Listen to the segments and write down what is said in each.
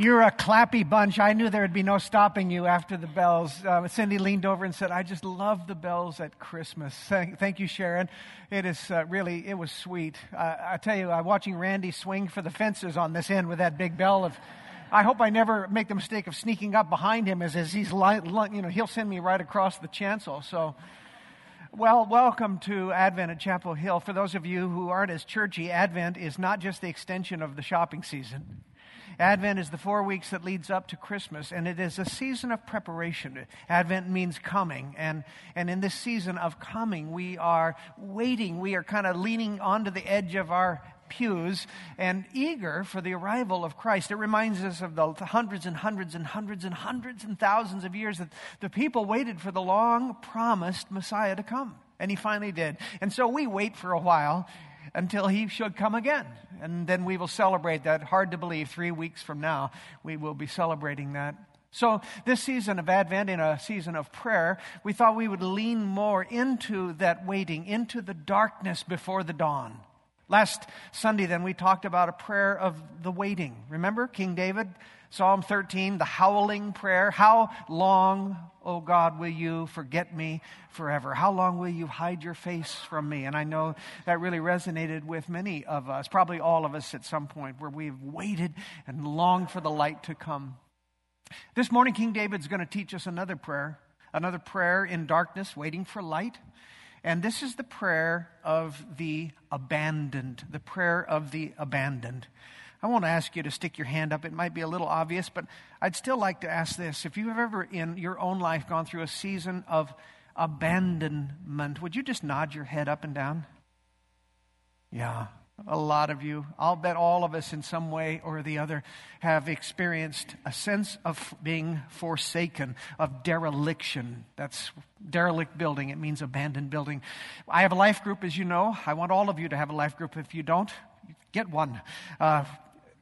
You're a clappy bunch. I knew there would be no stopping you after the bells. Uh, Cindy leaned over and said, I just love the bells at Christmas. Thank, thank you, Sharon. It is uh, really, it was sweet. Uh, I tell you, I'm watching Randy swing for the fences on this end with that big bell of, I hope I never make the mistake of sneaking up behind him as, as he's, li- li- you know, he'll send me right across the chancel. So, well, welcome to Advent at Chapel Hill. For those of you who aren't as churchy, Advent is not just the extension of the shopping season. Advent is the four weeks that leads up to Christmas, and it is a season of preparation. Advent means coming, and, and in this season of coming, we are waiting. We are kind of leaning onto the edge of our pews and eager for the arrival of Christ. It reminds us of the hundreds and hundreds and hundreds and hundreds and thousands of years that the people waited for the long promised Messiah to come. And he finally did. And so we wait for a while until he should come again. And then we will celebrate that. Hard to believe, three weeks from now, we will be celebrating that. So, this season of Advent, in a season of prayer, we thought we would lean more into that waiting, into the darkness before the dawn. Last Sunday, then, we talked about a prayer of the waiting. Remember King David? Psalm 13, the howling prayer. How long, O God, will you forget me forever? How long will you hide your face from me? And I know that really resonated with many of us, probably all of us at some point, where we've waited and longed for the light to come. This morning, King David's going to teach us another prayer, another prayer in darkness, waiting for light. And this is the prayer of the abandoned, the prayer of the abandoned. I won't ask you to stick your hand up. It might be a little obvious, but I'd still like to ask this. If you've ever in your own life gone through a season of abandonment, would you just nod your head up and down? Yeah, a lot of you. I'll bet all of us in some way or the other have experienced a sense of being forsaken, of dereliction. That's derelict building. It means abandoned building. I have a life group, as you know. I want all of you to have a life group. If you don't, get one. Uh,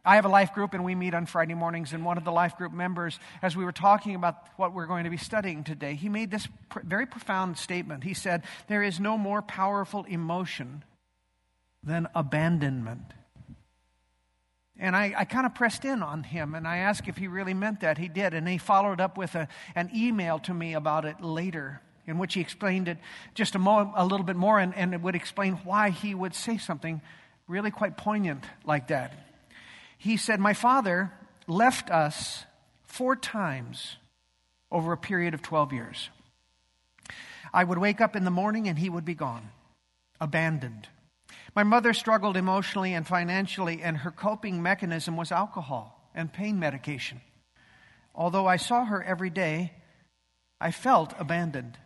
I have a life group and we meet on Friday mornings. And one of the life group members, as we were talking about what we're going to be studying today, he made this pr- very profound statement. He said, There is no more powerful emotion than abandonment. And I, I kind of pressed in on him and I asked if he really meant that. He did. And he followed up with a, an email to me about it later, in which he explained it just a, mo- a little bit more and, and it would explain why he would say something really quite poignant like that he said, My father left us four times over a period of 12 years. I would wake up in the morning and he would be gone, abandoned. My mother struggled emotionally and financially, and her coping mechanism was alcohol and pain medication. Although I saw her every day, I felt abandoned.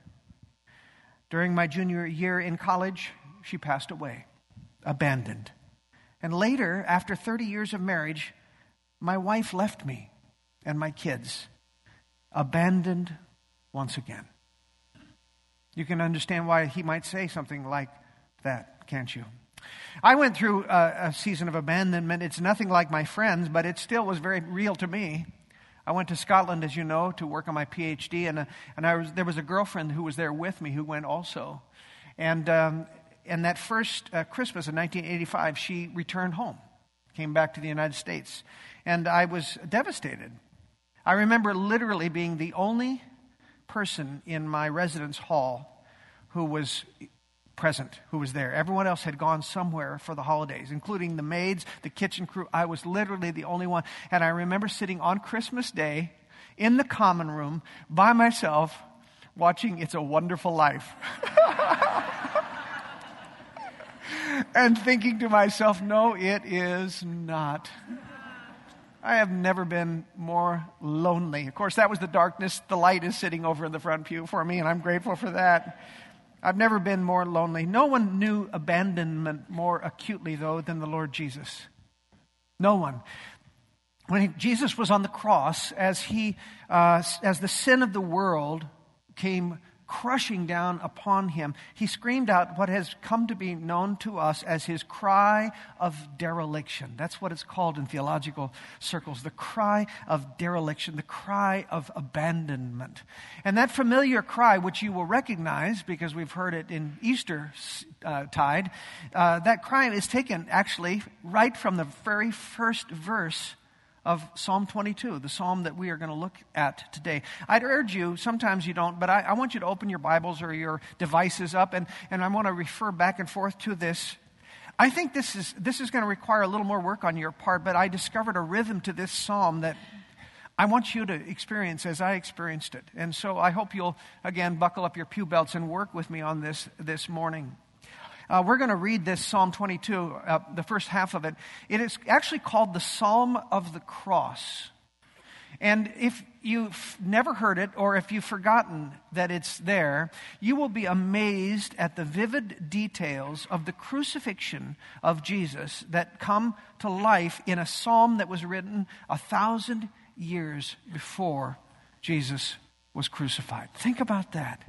During my junior year in college, she passed away, abandoned. And later, after 30 years of marriage, my wife left me and my kids, abandoned once again. You can understand why he might say something like that, can't you? I went through a, a, season of abandonment. It's nothing like my friends, but it still was very real to me. I went to Scotland, as you know, to work on my PhD, and, uh, and I was, there was a girlfriend who was there with me who went also. And um, and that first uh, Christmas in 1985, she returned home, came back to the United States. And I was devastated. I remember literally being the only person in my residence hall who was present, who was there. Everyone else had gone somewhere for the holidays, including the maids, the kitchen crew. I was literally the only one. And I remember sitting on Christmas Day in the common room by myself watching It's a Wonderful Life. and thinking to myself, no, it is not. I have never been more lonely. Of course, that was the darkness. The light is sitting over in the front pew for me, and I'm grateful for that. I've never been more lonely. No one knew abandonment more acutely, though, than the Lord Jesus. No one. When he, Jesus was on the cross, as, he, uh, as the sin of the world came crushing down upon him, he screamed out what has come to be known to us as his cry of dereliction. That's what it's called in theological circles the cry of dereliction, the cry of abandonment. And that familiar cry, which you will recognize because we've heard it in Easter uh, tide, uh, that cry is taken actually right from the very first verse of Psalm 22, the psalm that we are going to look at today. I'd urge you, sometimes you don't, but I, I, want you to open your Bibles or your devices up, and, and I want to refer back and forth to this. I think this is, this is going to require a little more work on your part, but I discovered a rhythm to this psalm that I want you to experience as I experienced it. And so I hope you'll, again, buckle up your pew belts and work with me on this this morning. Uh, we're going to read this Psalm 22, uh, the first half of it. It is actually called the Psalm of the Cross. And if you've never heard it, or if you've forgotten that it's there, you will be amazed at the vivid details of the crucifixion of Jesus that come to life in a psalm that was written a thousand years before Jesus was crucified. Think about that.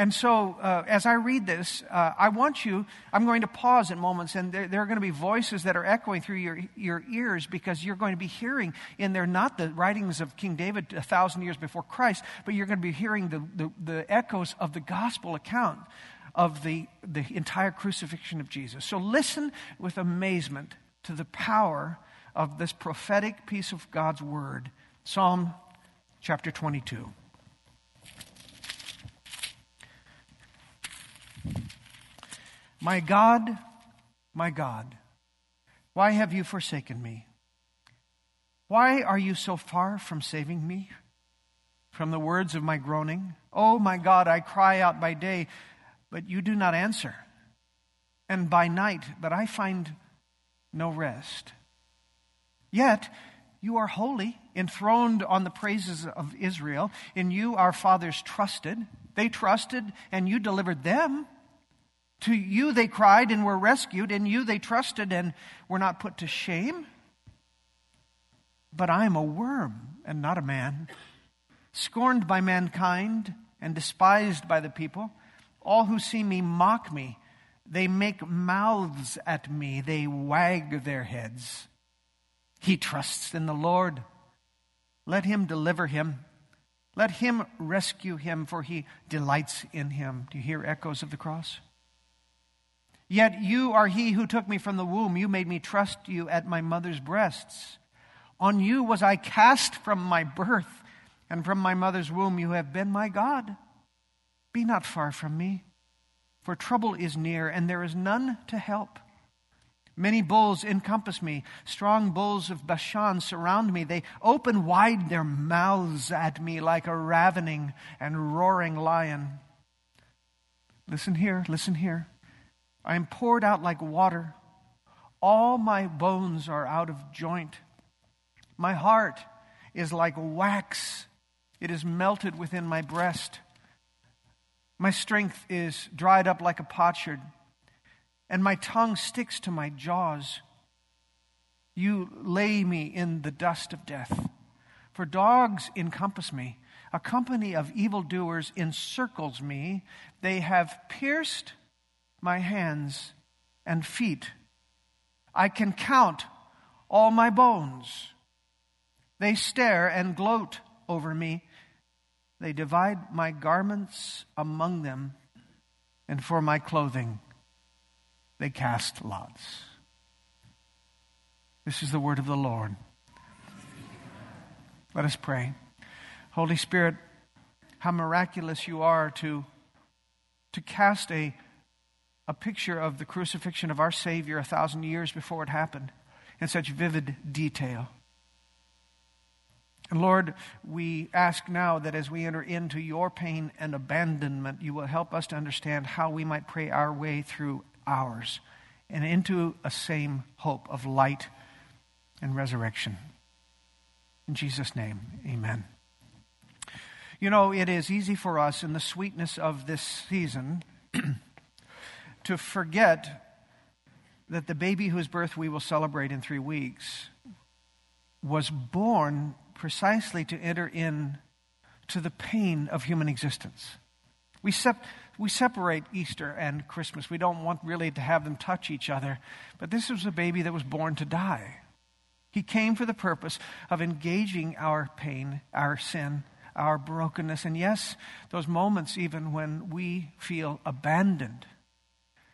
And so, uh, as I read this, uh, I want you, I'm going to pause at moments, and there, there, are going to be voices that are echoing through your, your ears because you're going to be hearing in there not the writings of King David a thousand years before Christ, but you're going to be hearing the, the, the echoes of the gospel account of the, the entire crucifixion of Jesus. So, listen with amazement to the power of this prophetic piece of God's word Psalm chapter 22. My God, my God, why have you forsaken me? Why are you so far from saving me from the words of my groaning? Oh, my God, I cry out by day, but you do not answer, and by night, but I find no rest. Yet you are holy, enthroned on the praises of Israel. In you our fathers trusted. They trusted, and you delivered them. To you they cried and were rescued. In you they trusted and were not put to shame. But I am a worm and not a man, scorned by mankind and despised by the people. All who see me mock me. They make mouths at me. They wag their heads. He trusts in the Lord. Let him deliver him. Let him rescue him, for he delights in him. Do you hear echoes of the cross? Yet you are he who took me from the womb. You made me trust you at my mother's breasts. On you was I cast from my birth, and from my mother's womb you have been my God. Be not far from me, for trouble is near, and there is none to help. Many bulls encompass me. Strong bulls of Bashan surround me. They open wide their mouths at me like a ravening and roaring lion. Listen here, listen here. I am poured out like water. All my bones are out of joint. My heart is like wax, it is melted within my breast. My strength is dried up like a potsherd and my tongue sticks to my jaws. You lay me in the dust of death. For dogs encompass me. A company of evildoers encircles me. They have pierced my hands and feet. I can count all my bones. They stare and gloat over me. They divide my garments among them, and for my clothing they cast lots. This is the word of the Lord. Let us pray. Holy Spirit, how miraculous you are to, to cast a, a picture of the crucifixion of our Savior a thousand years before it happened in such vivid detail. And Lord, we ask now that as we enter into your pain and abandonment, you will help us to understand how we might pray our way through ours and into a same hope of light and resurrection. In Jesus' name, amen. You know, it is easy for us in the sweetness of this season to forget that the baby whose birth we will celebrate in three weeks was born precisely to enter in to the pain of human existence. We, sep- we separate Easter and Christmas. We don't want really to have them touch each other. But this was a baby that was born to die. He came for the purpose of engaging our pain, our sin, our brokenness, and yes, those moments even when we feel abandoned.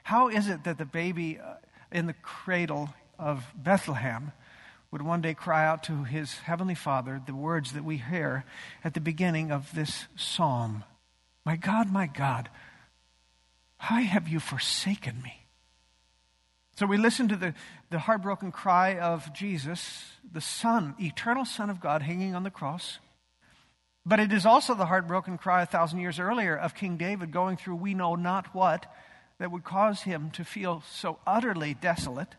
How is it that the baby uh, in the cradle of Bethlehem would one day cry out to his heavenly Father the words that we hear at the beginning of this psalm My God, my God, why have you forsaken me? So we listen to the, the heartbroken cry of Jesus, the Son, eternal Son of God, hanging on the cross. But it is also the heartbroken cry a thousand years earlier of King David going through we know not what that would cause him to feel so utterly desolate.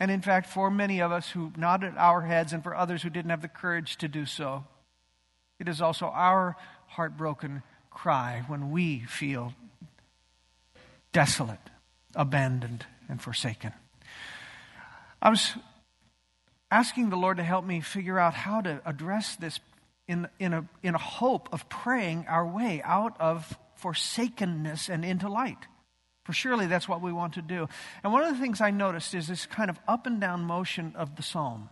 And in fact, for many of us who nodded our heads and for others who didn't have the courage to do so, it is also our heartbroken cry when we feel desolate, abandoned, and forsaken. I was asking the Lord to help me figure out how to address this in, in, a, in a hope of praying our way out of forsakenness and into light. For surely that's what we want to do. And one of the things I noticed is this kind of up and down motion of the psalm.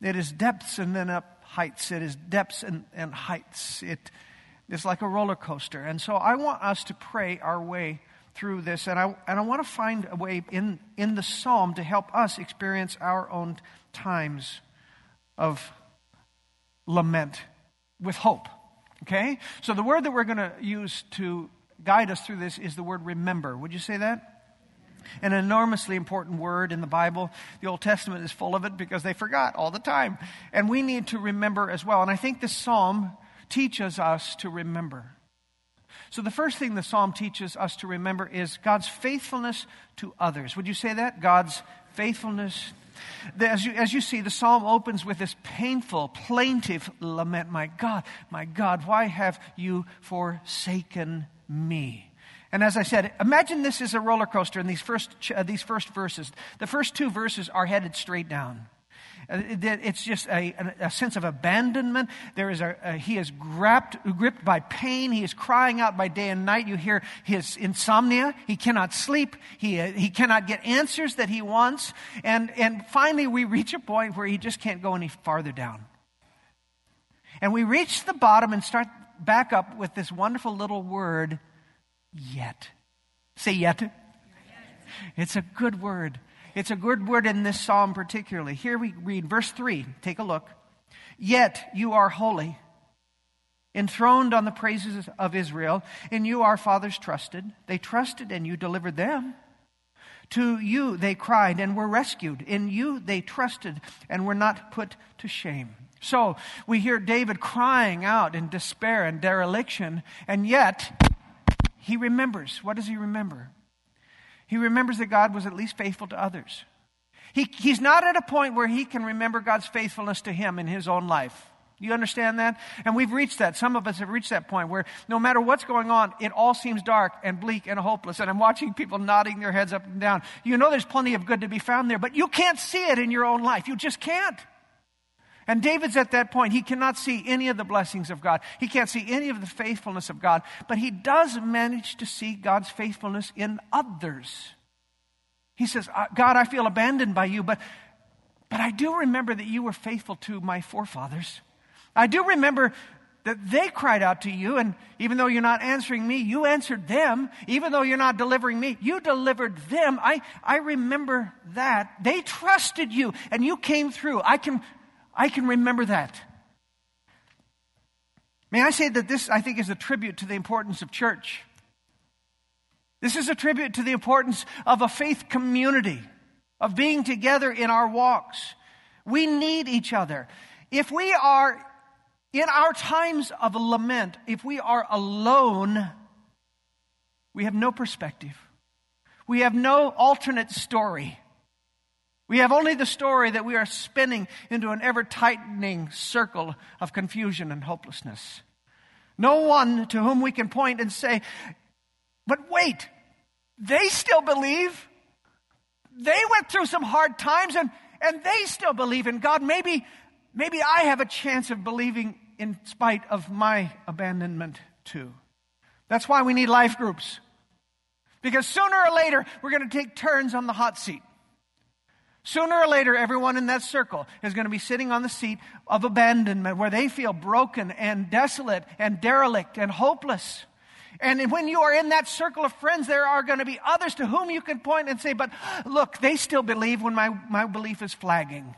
It is depths and then up heights. It is depths and, and heights. It is like a roller coaster. And so I want us to pray our way through this. And I, and I want to find a way in, in the psalm to help us experience our own times of lament with hope. Okay? So the word that we're going to use to guide us through this is the word remember. Would you say that? An enormously important word in the Bible. The Old Testament is full of it because they forgot all the time. And we need to remember as well. And I think this psalm teaches us to remember. So, the first thing the psalm teaches us to remember is God's faithfulness to others. Would you say that? God's faithfulness as you, as you see, the psalm opens with this painful, plaintive lament My God, my God, why have you forsaken me? And as I said, imagine this is a roller coaster in these first, uh, these first verses. The first two verses are headed straight down. Uh, it's just a, a, sense of abandonment. There is a, a, he is gripped by pain. He is crying out by day and night. You hear his insomnia. He cannot sleep. He, uh, he cannot get answers that he wants. And, and finally, we reach a point where he just can't go any farther down. And we reach the bottom and start back up with this wonderful little word, yet. Say yet. It's a good word. It's a good word in this psalm, particularly. Here we read verse 3. Take a look. Yet you are holy, enthroned on the praises of Israel. In you our fathers trusted. They trusted, and you delivered them. To you they cried and were rescued. In you they trusted and were not put to shame. So we hear David crying out in despair and dereliction, and yet he remembers. What does he remember? He remembers that God was at least faithful to others. He, he's not at a point where he can remember God's faithfulness to him in his own life. You understand that? And we've reached that. Some of us have reached that point where no matter what's going on, it all seems dark and bleak and hopeless. And I'm watching people nodding their heads up and down. You know there's plenty of good to be found there, but you can't see it in your own life. You just can't. And David's at that point. He cannot see any of the blessings of God. He can't see any of the faithfulness of God. But he does manage to see God's faithfulness in others. He says, uh, God, I feel abandoned by you, but, but I do remember that you were faithful to my forefathers. I do remember that they cried out to you, and even though you're not answering me, you answered them. Even though you're not delivering me, you delivered them. I, I remember that. They trusted you, and you came through. I can I can remember that. May I say that this, I think, is a tribute to the importance of church. This is a tribute to the importance of a faith community, of being together in our walks. We need each other. If we are in our times of lament, if we are alone, we have no perspective. We have no alternate story. We have only the story that we are spinning into an ever tightening circle of confusion and hopelessness. No one to whom we can point and say, but wait, they still believe. They went through some hard times and, and they still believe in God. Maybe, maybe I have a chance of believing in spite of my abandonment too. That's why we need life groups. Because sooner or later, we're going to take turns on the hot seat. Sooner or later, everyone in that circle is going to be sitting on the seat of abandonment where they feel broken and desolate and derelict and hopeless. And when you are in that circle of friends, there are going to be others to whom you can point and say, but look, they still believe when my, my belief is flagging.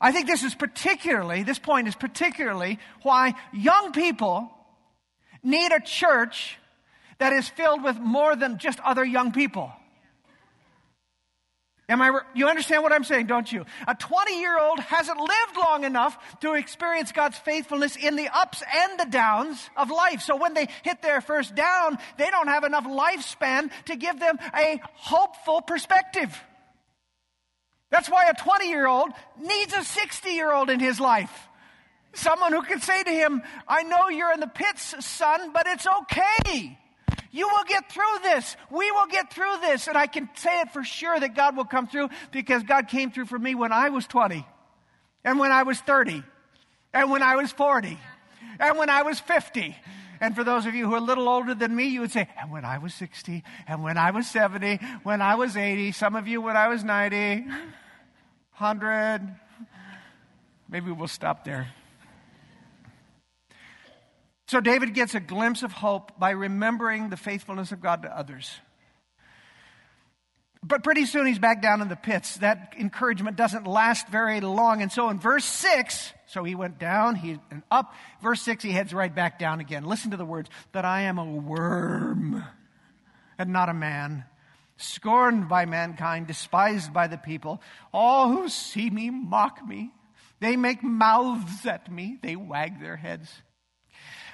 I think this is particularly, this point is particularly why young people need a church that is filled with more than just other young people. Am I, you understand what I'm saying, don't you? A 20 year old hasn't lived long enough to experience God's faithfulness in the ups and the downs of life. So when they hit their first down, they don't have enough lifespan to give them a hopeful perspective. That's why a 20 year old needs a 60 year old in his life. Someone who can say to him, I know you're in the pits, son, but it's okay. You will get through this. We will get through this. And I can say it for sure that God will come through because God came through for me when I was 20, and when I was 30, and when I was 40, and when I was 50. And for those of you who are a little older than me, you would say, and when I was 60, and when I was 70, when I was 80, some of you when I was 90, 100. Maybe we'll stop there. So David gets a glimpse of hope by remembering the faithfulness of God to others. But pretty soon he's back down in the pits. That encouragement doesn't last very long. And so in verse 6, so he went down, he and up. Verse 6, he heads right back down again. Listen to the words that I am a worm and not a man, scorned by mankind, despised by the people. All who see me mock me. They make mouths at me, they wag their heads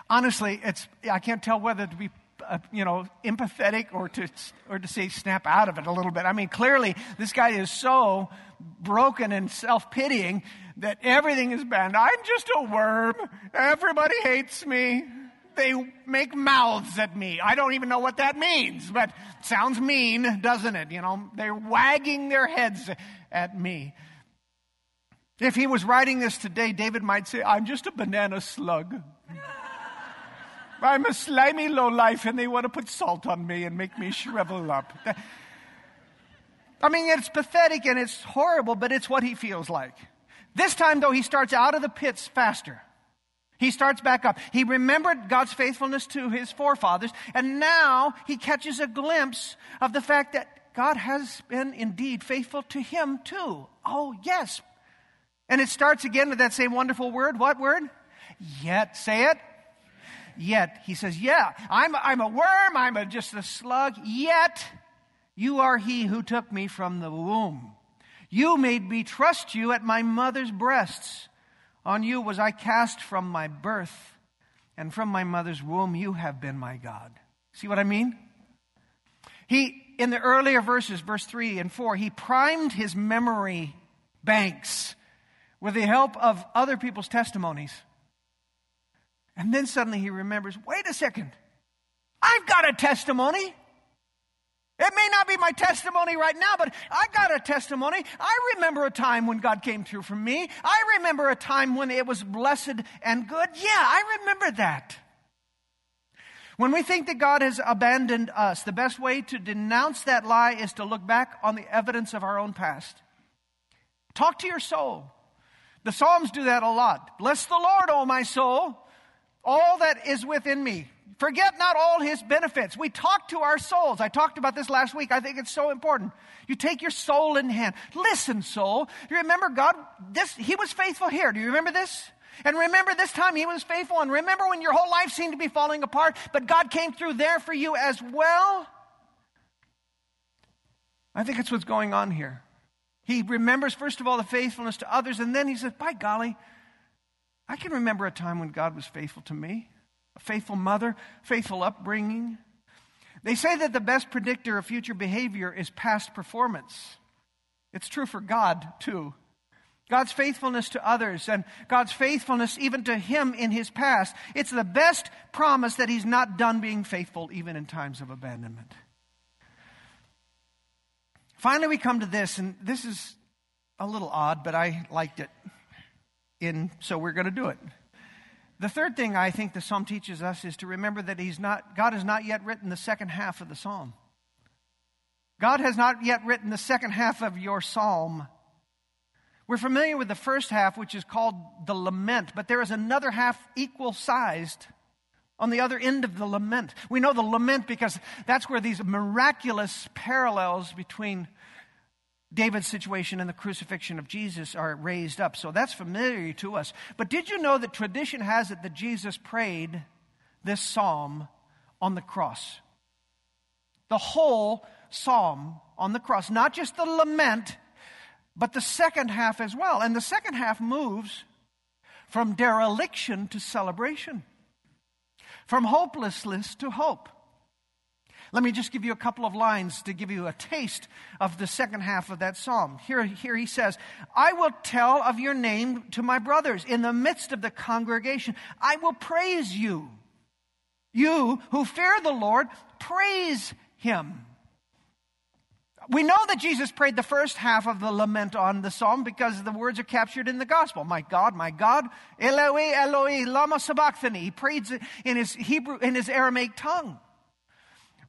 honestly, it's, I can't tell whether to be uh, you know, empathetic or to, or to say snap out of it a little bit. I mean, clearly, this guy is so broken and self pitying that everything is bad. I'm just a worm. Everybody hates me. They make mouths at me. I don't even know what that means, but sounds mean, doesn't it? You know, they're wagging their heads at me. If he was writing this today, David might say, I'm just a banana slug. I'm a slimy low life and they want to put salt on me and make me shrivel up. I mean, it's pathetic and it's horrible, but it's what he feels like. This time, though, he starts out of the pits faster. He starts back up. He remembered God's faithfulness to his forefathers, and now he catches a glimpse of the fact that God has been indeed faithful to him too. Oh, yes. And it starts again with that same wonderful word. What word? Yet. Say it yet. He says, Yeah, I'm, I'm a worm, I'm a, just a slug, yet you are he who took me from the womb. You made me trust you at my mother's breasts. On you was I cast from my birth, and from my mother's womb you have been my God. See what I mean? He, in the earlier verses, verse 3 and 4, he primed his memory banks with the help of other people's testimonies. And then suddenly he remembers wait a second, I've got a testimony. It may not be my testimony right now, but I got a testimony. I remember a time when God came through for me. I remember a time when it was blessed and good. Yeah, I remember that. When we think that God has abandoned us, the best way to denounce that lie is to look back on the evidence of our own past. Talk to your soul. The Psalms do that a lot. Bless the Lord, O my soul all that is within me. Forget not all his benefits. We talk to our souls. I talked about this last week. I think it's so important. You take your soul in hand. Listen, soul. You remember God, this, he was faithful here. Do you remember this? And remember this time he was faithful. And remember when your whole life seemed to be falling apart, but God came through there for you as well? I think it's what's going on here. He remembers, first of all, the faithfulness to others, and then he says, By golly, I can remember a time when God was faithful to me, a faithful mother, faithful upbringing. They say that the best predictor of future behavior is past performance. It's true for God, too. God's faithfulness to others and God's faithfulness even to Him in His past. It's the best promise that He's not done being faithful even in times of abandonment. Finally, we come to this, and this is a little odd, but I liked it in, so we're going to do it. The third thing I think the psalm teaches us is to remember that he's not, God has not yet written the second half of the psalm. God has not yet written the second half of your psalm. We're familiar with the first half, which is called the lament, but there is another half equal sized on the other end of the lament. We know the lament because that's where these miraculous parallels between David's situation and the crucifixion of Jesus are raised up. So that's familiar to us. But did you know that tradition has it that Jesus prayed this psalm on the cross? The whole psalm on the cross, not just the lament, but the second half as well. And the second half moves from dereliction to celebration, from hopelessness to hope. Let me just give you a couple of lines to give you a taste of the second half of that psalm. Here, here he says, I will tell of your name to my brothers in the midst of the congregation. I will praise you. You who fear the Lord, praise him. We know that Jesus prayed the first half of the lament on the psalm because the words are captured in the gospel. My God, my God, Eloi, Eloi, lama sabachthani. He prayed in his Hebrew, in his Aramaic tongue.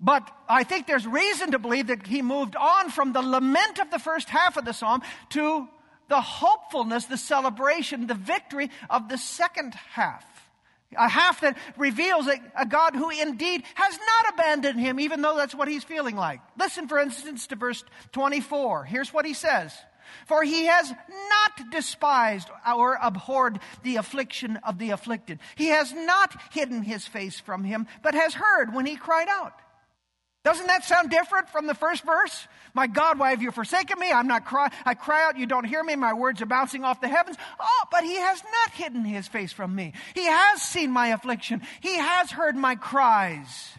But I think there's reason to believe that he moved on from the lament of the first half of the psalm to the hopefulness, the celebration, the victory of the second half. A half that reveals a, a, God who indeed has not abandoned him, even though that's what he's feeling like. Listen, for instance, to verse 24. Here's what he says For he has not despised or abhorred the affliction of the afflicted. He has not hidden his face from him, but has heard when he cried out. Doesn't that sound different from the first verse? My God, why have you forsaken me? I'm not cry. I cry out, you don't hear me. My words are bouncing off the heavens. Oh, but he has not hidden his face from me. He has seen my affliction. He has heard my cries.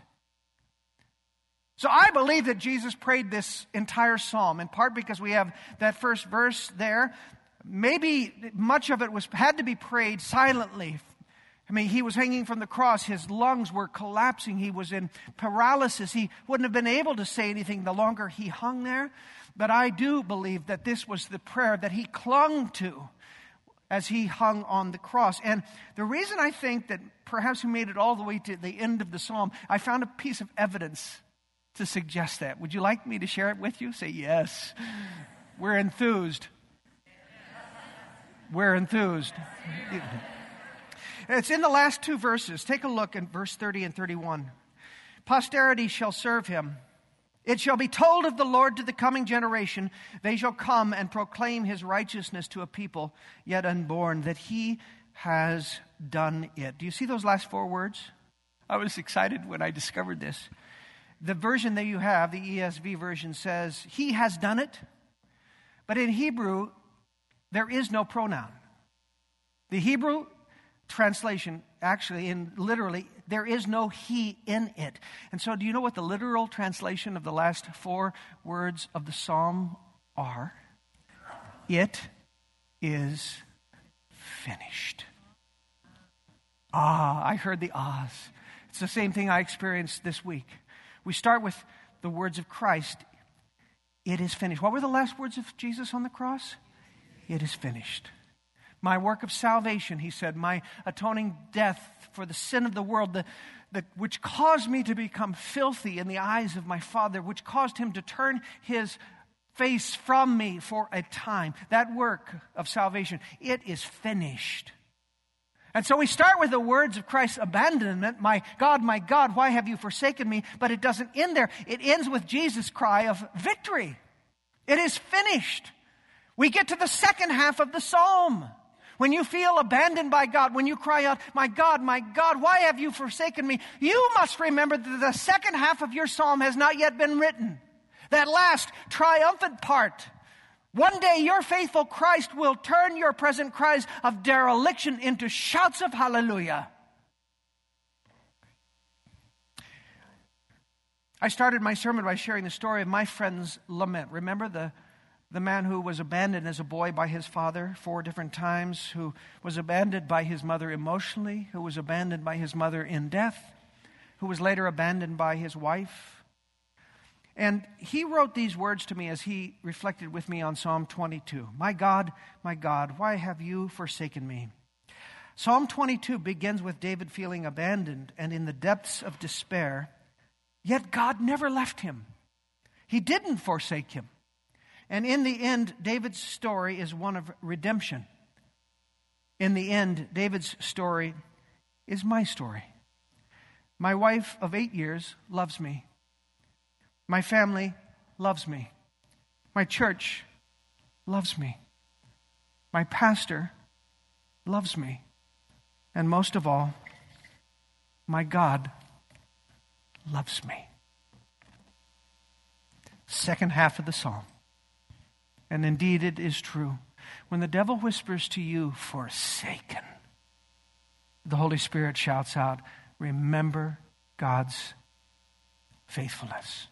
So I believe that Jesus prayed this entire psalm, in part because we have that first verse there. Maybe much of it was had to be prayed silently I mean, he was hanging from the cross. His lungs were collapsing. He was in paralysis. He wouldn't have been able to say anything the longer he hung there. But I do believe that this was the prayer that he clung to as he hung on the cross. And the reason I think that perhaps he made it all the way to the end of the psalm, I found a piece of evidence to suggest that. Would you like me to share it with you? Say yes. We're enthused. We're enthused. It's in the last two verses. Take a look at verse 30 and 31. Posterity shall serve him. It shall be told of the Lord to the coming generation. They shall come and proclaim his righteousness to a people yet unborn, that he has done it. Do you see those last four words? I was excited when I discovered this. The version that you have, the ESV version, says, He has done it. But in Hebrew, there is no pronoun. The Hebrew translation, actually, in literally, there is no he in it. And so, do you know what the literal translation of the last four words of the psalm are? It is finished. Ah, I heard the ahs. It's the same thing I experienced this week. We start with the words of Christ. It is finished. What were the last words of Jesus on the cross? It is finished. My work of salvation, he said, my atoning death for the sin of the world, the, the, which caused me to become filthy in the eyes of my Father, which caused him to turn his face from me for a time. That work of salvation, it is finished. And so we start with the words of Christ's abandonment My God, my God, why have you forsaken me? But it doesn't end there. It ends with Jesus' cry of victory. It is finished. We get to the second half of the psalm. When you feel abandoned by God, when you cry out, My God, my God, why have you forsaken me? You must remember that the second half of your psalm has not yet been written. That last triumphant part. One day your faithful Christ will turn your present cries of dereliction into shouts of hallelujah. I started my sermon by sharing the story of my friend's lament. Remember the the man who was abandoned as a boy by his father four different times, who was abandoned by his mother emotionally, who was abandoned by his mother in death, who was later abandoned by his wife. And he wrote these words to me as he reflected with me on Psalm 22 My God, my God, why have you forsaken me? Psalm 22 begins with David feeling abandoned and in the depths of despair, yet God never left him. He didn't forsake him. And in the end, David's story is one of redemption. In the end, David's story is my story. My wife of eight years loves me. My family loves me. My church loves me. My pastor loves me. And most of all, my God loves me. Second half of the psalm. And indeed, it is true. When the devil whispers to you, forsaken, the Holy Spirit shouts out, remember God's faithfulness.